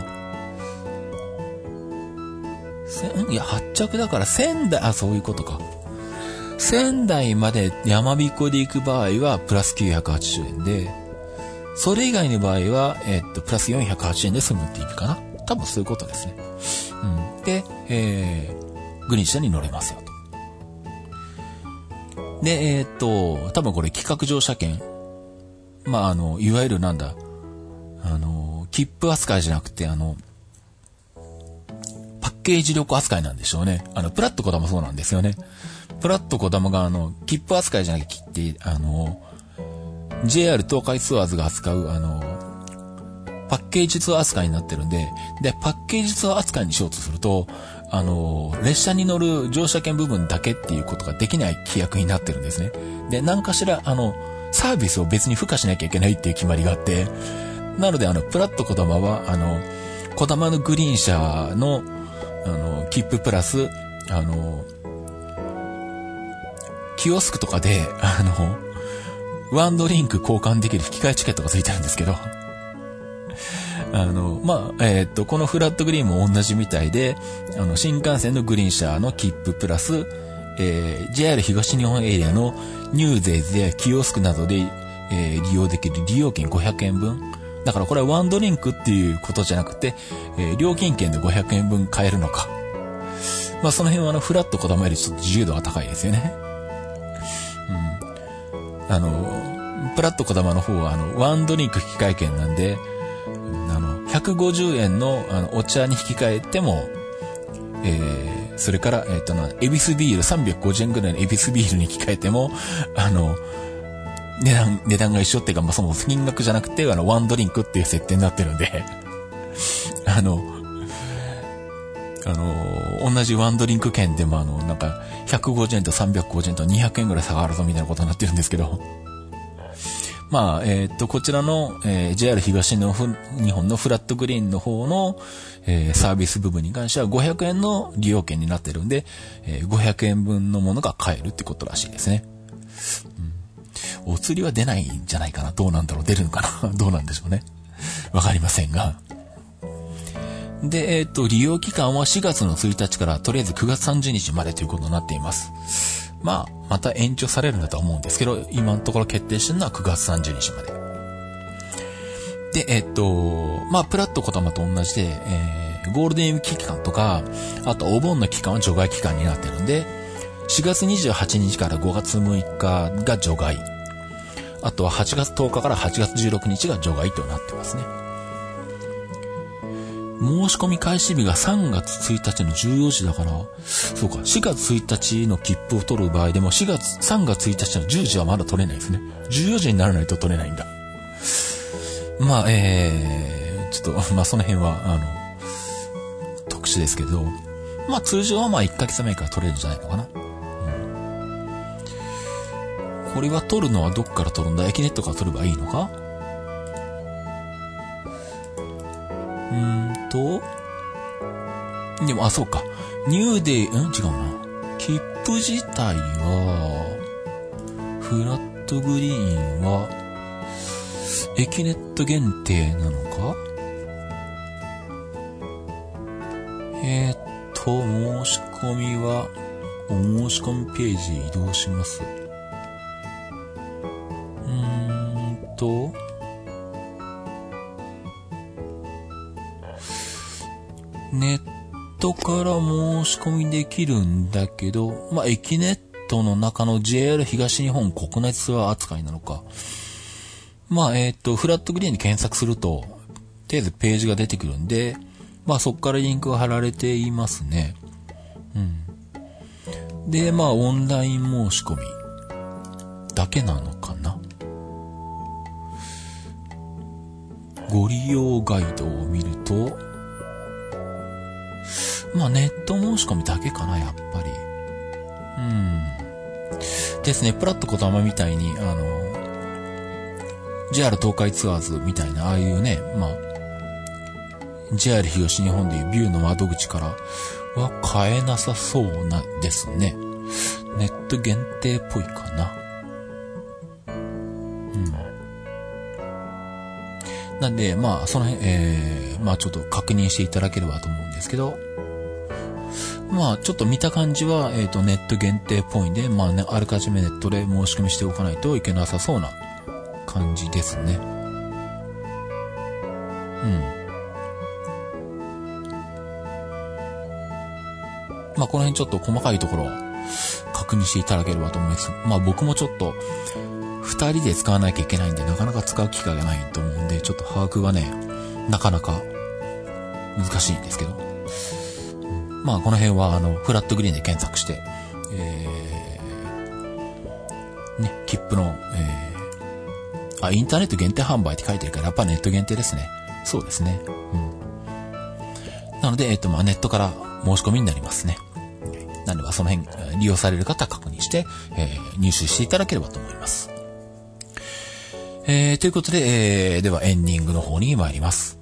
な？いや、発着だから仙台、あ、そういうことか。仙台まで山彦で行く場合はプラス980円で、それ以外の場合は、えー、っと、プラス408円で済むって意味かな？多分そういうことですね。うん。で、えー、グリーン車に乗れますよ。で、えー、っと、多分これ企画乗車券。まあ、あの、いわゆるなんだ、あの、切符扱いじゃなくて、あの、パッケージ旅行扱いなんでしょうね。あの、プラットコダもそうなんですよね。プラットコダマが、あの、切符扱いじゃなくて、あの、JR 東海ツアーズが扱う、あの、パッケージツアー扱いになってるんで、で、パッケージツアー扱いにしようとすると、あの、列車に乗る乗車券部分だけっていうことができない規約になってるんですね。で、何かしら、あの、サービスを別に付加しなきゃいけないっていう決まりがあって、なので、あの、プラット小玉は、あの、小玉のグリーン車の、あの、切符プラス、あの、キオスクとかで、あの、ワンドリンク交換できる引き換えチケットがついてるんですけど、あの、まあ、えー、っと、このフラットグリーンも同じみたいで、あの、新幹線のグリーン車の切符プラス、えー、JR 東日本エリアのニューデイズやキオスクなどで、えー、利用できる利用券500円分。だからこれはワンドリンクっていうことじゃなくて、えー、料金券で500円分買えるのか。まあその辺はあの、ぷらっとこだまよりちょっと自由度が高いですよね。うん。あの、ぷらっとこだまの方はあの、ワンドリンク引換券なんで、あの150円のあのお茶に引き換えても、えー、それから、えっ、ー、とな、エビスビール、350円ぐらいのエビスビールに引き換えても、あの、値段、値段が一緒っていうか、まあ、その金額じゃなくて、あの、ワンドリンクっていう設定になってるんで あの、あの、同じワンドリンク券でもあの、なんか、150円と350円と200円ぐらい差があるぞみたいなことになってるんですけど、まあ、えー、と、こちらの、えー、JR 東日本のフラットグリーンの方の、えー、サービス部分に関しては500円の利用券になってるんで、えー、500円分のものが買えるってことらしいですね。うん、お釣りは出ないんじゃないかなどうなんだろう出るのかな どうなんでしょうね。わかりませんが。で、えっ、ー、と、利用期間は4月の1日からとりあえず9月30日までということになっています。まあ、また延長されるんだと思うんですけど、今のところ決定してるのは9月30日まで。で、えっ、と、まあ、プラットコタマと同じで、えー、ゴールデンウィーク期間とか、あとお盆の期間は除外期間になってるんで、4月28日から5月6日が除外。あとは8月10日から8月16日が除外となってますね。申し込み開始日が3月1日の14時だから、そうか、4月1日の切符を取る場合でも、4月、3月1日の10時はまだ取れないですね。14時にならないと取れないんだ。まあ、えー、ちょっと、まあその辺は、あの、特殊ですけど、まあ通常はまあ1ヶ月前から取れるんじゃないのかな。うん、これは取るのはどっから取るんだ？駅ネットから取ればいいのか？うんと、でも、あ、そうか。ニューデイ、ん？違うな。切符自体は、フラットグリーンは、エキネット限定なのか？えー、っと、申し込みは、お申し込みページ移動します。うーんと、ネットから申し込みできるんだけど、まあ、エキネットの中の JR 東日本国内ツアー扱いなのか。まあ、えっ、ー、と、フラットグリーンに検索すると、とりあえずページが出てくるんで、まあそこからリンクが貼られていますね。うん。で、まあオンライン申し込みだけなのかな。ご利用ガイドを見ると、まあネット申し込みだけかな、やっぱり。うん。ですね、プラットコタマみたいに、あの、JR 東海ツアーズみたいな、ああいうね、まあ、JR 東日本でいうビューの窓口からは買えなさそうなですね。ネット限定っぽいかな。うん。なんで、まあ、その辺、えー、まあちょっと確認していただければと思うんですけど、まあ、ちょっと見た感じは、えっ、ー、と、ネット限定っぽいんで、まあね、あらかじめネットで申し込みしておかないといけなさそうな感じですね。うん。まあ、この辺ちょっと細かいところを確認していただければと思います。まあ、僕もちょっと、二人で使わなきゃいけないんで、なかなか使う機会がないと思うんで、ちょっと把握がね、なかなか難しいんですけど。まあ、この辺は、あの、フラットグリーンで検索して、えー、ね、切符の、えー、あ、インターネット限定販売って書いてるから、やっぱネット限定ですね。そうですね。うん。なので、えっ、ー、と、まあ、ネットから申し込みになりますね。なので、その辺、利用される方確認して、えー、入手していただければと思います。えー、ということで、えー、ではエンディングの方に参ります。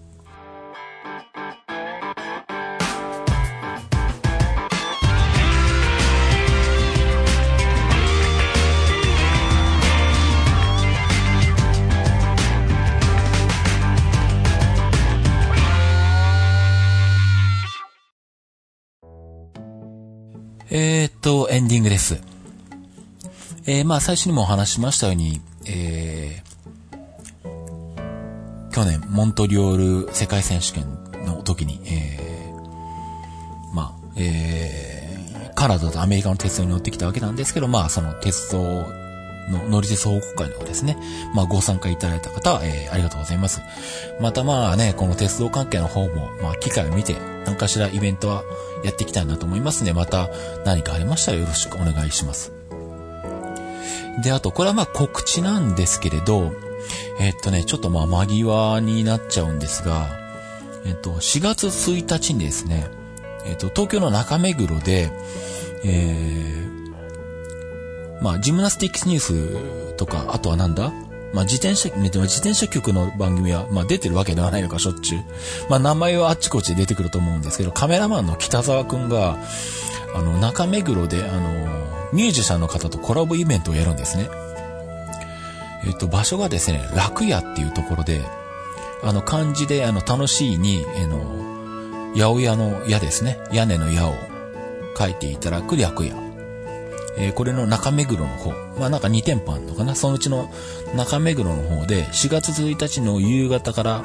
と、エンディングです。えー、まあ最初にもお話しましたように、えー、去年、モントリオール世界選手権の時に、えー、まあ、えー、カナダとアメリカの鉄道に乗ってきたわけなんですけど、まあその鉄道の乗り鉄報告会の方ですね。まあご参加いただいた方は、えー、ありがとうございます。またまあね、この鉄道関係の方も、まあ機会を見て、何かしらイベントはやっていきたいなと思いますので、また何かありましたらよろしくお願いします。で、あと、これはまあ告知なんですけれど、えっとね、ちょっとまあ間際になっちゃうんですが、えっと、4月1日にですね、えっと、東京の中目黒で、えー、まあ、ジムナスティックスニュースとか、あとはなんだまあ、自転車、自転車局の番組は、まあ、出てるわけではないのか、しょっちゅう。まあ、名前はあっちこっちで出てくると思うんですけど、カメラマンの北沢くんが、あの、中目黒で、あの、ミュージシャンの方とコラボイベントをやるんですね。えっと、場所がですね、楽屋っていうところで、あの、漢字で、あの、楽しいに、えの、八百屋の屋ですね。屋根の矢を書いていただく楽屋。えー、これの中目黒の方。まあなんか2店舗あるのかな。そのうちの中目黒の方で4月1日の夕方から、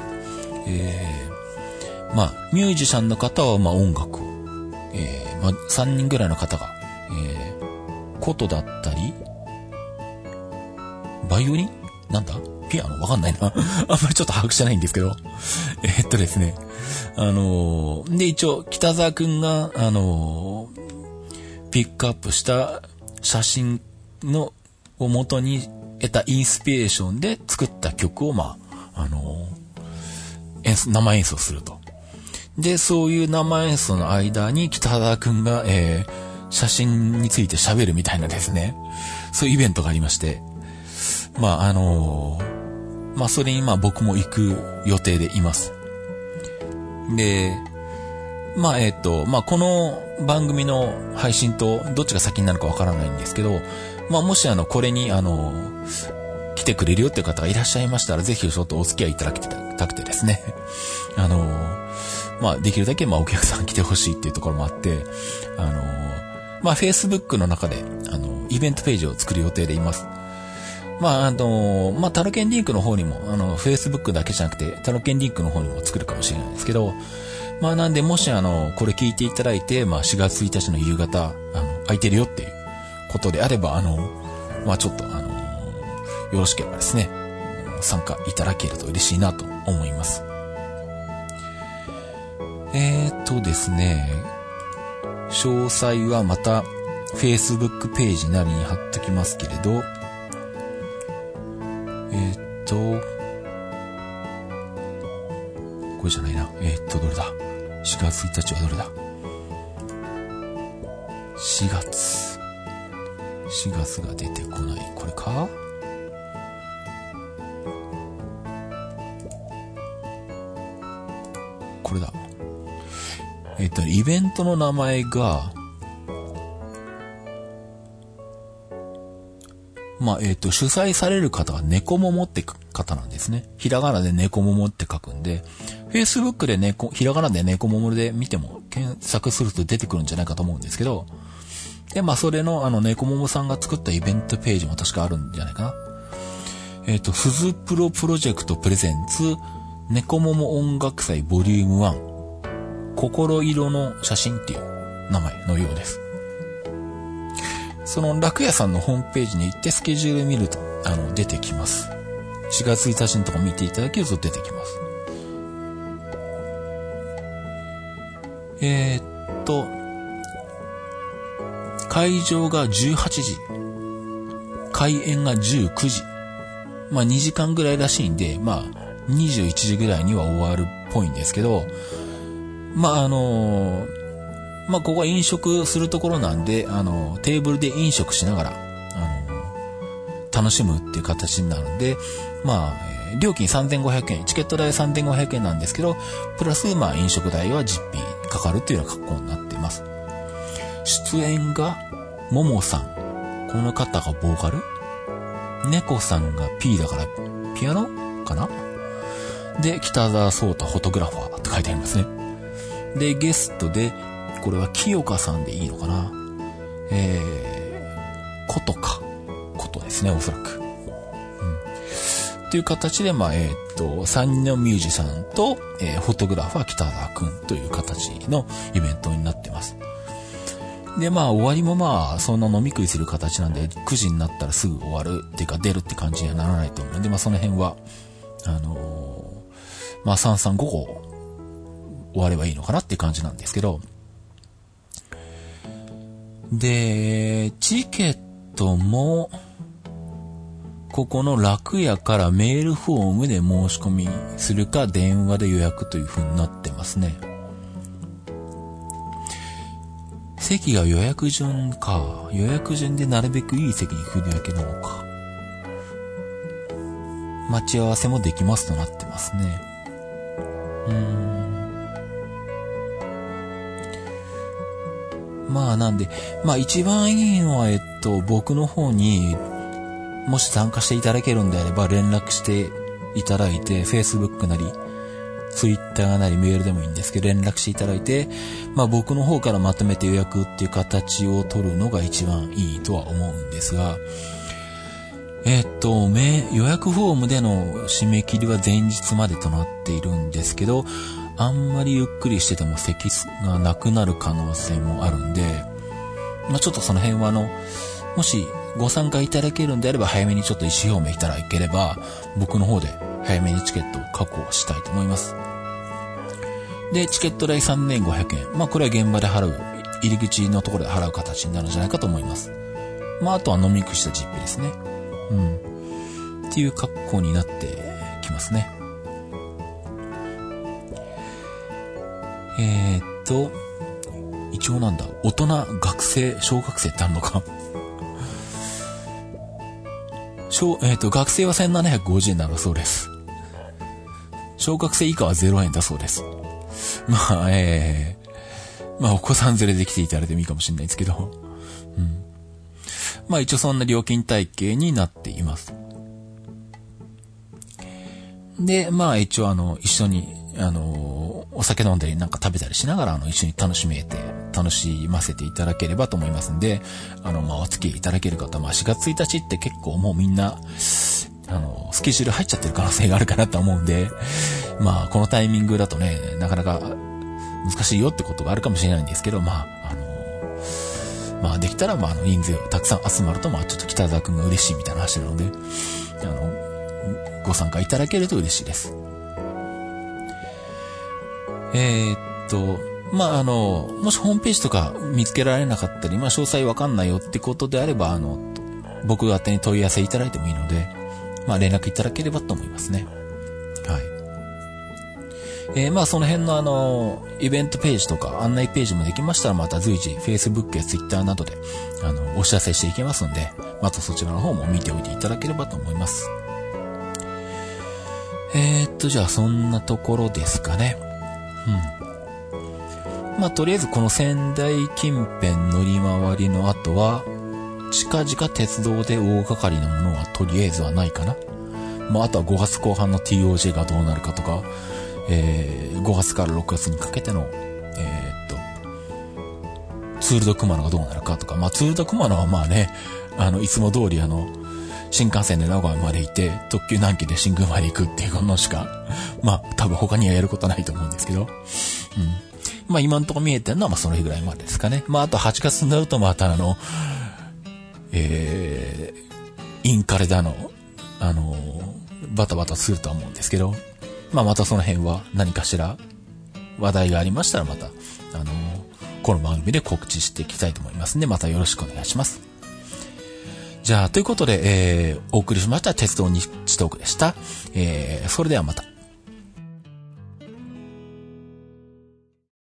えー、まあミュージシャンの方はまあ音楽を、えー、まあ3人ぐらいの方が、えー、琴だったり、バイオリン？なんだ？ピアノ？わかんないな。あんまりちょっと把握してないんですけど。え、っとですね。あのー、で、一応、北沢くんが、あのー、ピックアップした写真の、を元に得たインスピレーションで作った曲を、まあ、あの演奏、生演奏すると。で、そういう生演奏の間に北沢くんが、えー、写真について喋るみたいなですね、そういうイベントがありまして、まあ、あのー、まあ、それにまあ僕も行く予定でいます。で、まあ、えっ、ー、と、まあ、この番組の配信とどっちが先になるかわからないんですけど、まあ、もしあの、これにあの、来てくれるよっていう方がいらっしゃいましたら、ぜひちょっとお付き合いいただきたくてですね。あの、まあ、できるだけまあ、お客さん来てほしいっていうところもあって、あの、まあ、Facebook の中で、あの、イベントページを作る予定でいます。まあ、あの、まあ、タロケンリンクの方にも、あの、Facebook だけじゃなくて、タロケンリンクの方にも作るかもしれないですけど、まあなんで、もしあの、これ聞いていただいて、まあ4月1日の夕方、あの、空いてるよっていうことであれば、あの、まあちょっとあの、よろしければですね、参加いただけると嬉しいなと思います。えーとですね、詳細はまた Facebook ページなりに貼っときますけれど、えー、っと、これじゃないな。えー、っと、どれだ？4月1日はどれだ ?4 月。4月が出てこない。これか？これだ。えっと、イベントの名前が、まあ、えっ、と、主催される方は猫ももって方なんですね。ひらがなで猫ももって書くんで、Facebook で猫、ひらがなで猫ももで見ても検索すると出てくるんじゃないかと思うんですけど、で、まあ、それの、あの、猫ももさんが作ったイベントページも確かあるんじゃないかな。えっ、ー、と、鈴プロプロジェクトプレゼンツ、猫もも音楽祭ボリューム1、心色の写真っていう名前のようです。その楽屋さんのホームページに行ってスケジュール見ると、あの、出てきます。4月1日のとこ見ていただけると出てきます。えー、っと、会場が18時。開演が19時。まあ2時間ぐらいらしいんで、まあ21時ぐらいには終わるっぽいんですけど、まああのまあここは飲食するところなんで、あのテーブルで飲食しながら、あの楽しむっていう形になるんで、まあ、料金3500円、チケット代3500円なんですけど、プラス、まあ飲食代は実費かかるっていうような格好になっています。出演が、ももさん。この方がボーカル猫さんが P だから、ピアノかな？で、北沢聡太フォトグラファーって書いてありますね。で、ゲストで、これは清香さんでいいのかな？えー、ことか。ことですね、おそらく。っていう形で、まあ、えー、っと、3人のミュージシャンと、えー、フォトグラファー北沢くんという形のイベントになってます。で、まあ、終わりもまあ、そんな飲み食いする形なんで、9時になったらすぐ終わるっていうか、出るって感じにはならないと思うんで、まあ、その辺は、あのー、まあ、33午後、終わればいいのかなっていう感じなんですけど、で、チケットも、ここの楽屋からメールフォームで申し込みするか電話で予約という風になってますね。席が予約順か。予約順でなるべくいい席に振り分けなのか。待ち合わせもできますとなってますね。うーん。まあなんで、まあ一番いいのは、えっと、僕の方に、もし参加していただけるんであれば連絡していただいて、Facebook なり、Twitter なりメールでもいいんですけど、連絡していただいて、まあ僕の方からまとめて予約っていう形を取るのが一番いいとは思うんですが、えっと、予約フォームでの締め切りは前日までとなっているんですけど、あんまりゆっくりしてても席がなくなる可能性もあるんで、まあちょっとその辺はあの、もしご参加いただけるんであれば早めにちょっと意思表明いただければ、僕の方で早めにチケットを確保したいと思います。で、チケット代3500円。まあこれは現場で払う、入り口のところで払う形になるんじゃないかと思います。まああとは飲み食した実費ですね。うん。っていう格好になってきますね。えー、っと、一応なんだ、大人、学生、小学生ってあるのか小、えっ、ー、と、学生は1750円なんだそうです。小学生以下は0円だそうです。まあ、ええー、まあ、お子さん連れで来ていただいてもいいかもしれないですけど。うん。まあ、一応そんな料金体系になっています。で、まあ、一応あの、一緒に、あの、お酒飲んだりなんか食べたりしながら、あの、一緒に楽しめて、楽しませていただければと思いますんで、あの、まあ、お付き合いいただける方、まあ、4月1日って結構もうみんな、あの、スケジュール入っちゃってる可能性があるかなと思うんで、まあ、このタイミングだとね、なかなか難しいよってことがあるかもしれないんですけど、まあ、あの、まあ、できたら、まあ、あの、人数たくさん集まると、まあ、ちょっと北沢くんが嬉しいみたいな話なので、あの、ご参加いただけると嬉しいです。えー、っと、まあ、あの、もしホームページとか見つけられなかったり、まあ、詳細わかんないよってことであれば、あの、僕宛に問い合わせいただいてもいいので、まあ、連絡いただければと思いますね。はい。えー、まあ、その辺のあの、イベントページとか案内ページもできましたら、また随時、Facebook や Twitter などで、あの、お知らせしていきますんで、またそちらの方も見ておいていただければと思います。えー、っと、じゃあ、そんなところですかね。うん。まあ、とりあえずこの仙台近辺乗り回りの後は、近々鉄道で大掛かりなものはとりあえずはないかな。まあ、あとは5月後半の TOJ がどうなるかとか、えー、5月から6月にかけての、えー、っと、ツールドクマノがどうなるかとか、まあ、ツールドクマノはまあね、あの、いつも通りあの、新幹線で名古屋まで行って、特急南紀で新宮まで行くっていうのしか、まあ、多分他にはやることないと思うんですけど、うん。まあ今んとこ見えてるのはまあその日ぐらいまでですかね。まああと8月になるとまたあの、えー、インカレだの、あの、バタバタするとは思うんですけど、まあまたその辺は何かしら話題がありましたらまた、あの、この番組で告知していきたいと思いますんで、またよろしくお願いします。じゃあ、ということで、えー、お送りしました鉄道日トークでした。えー、それではまた。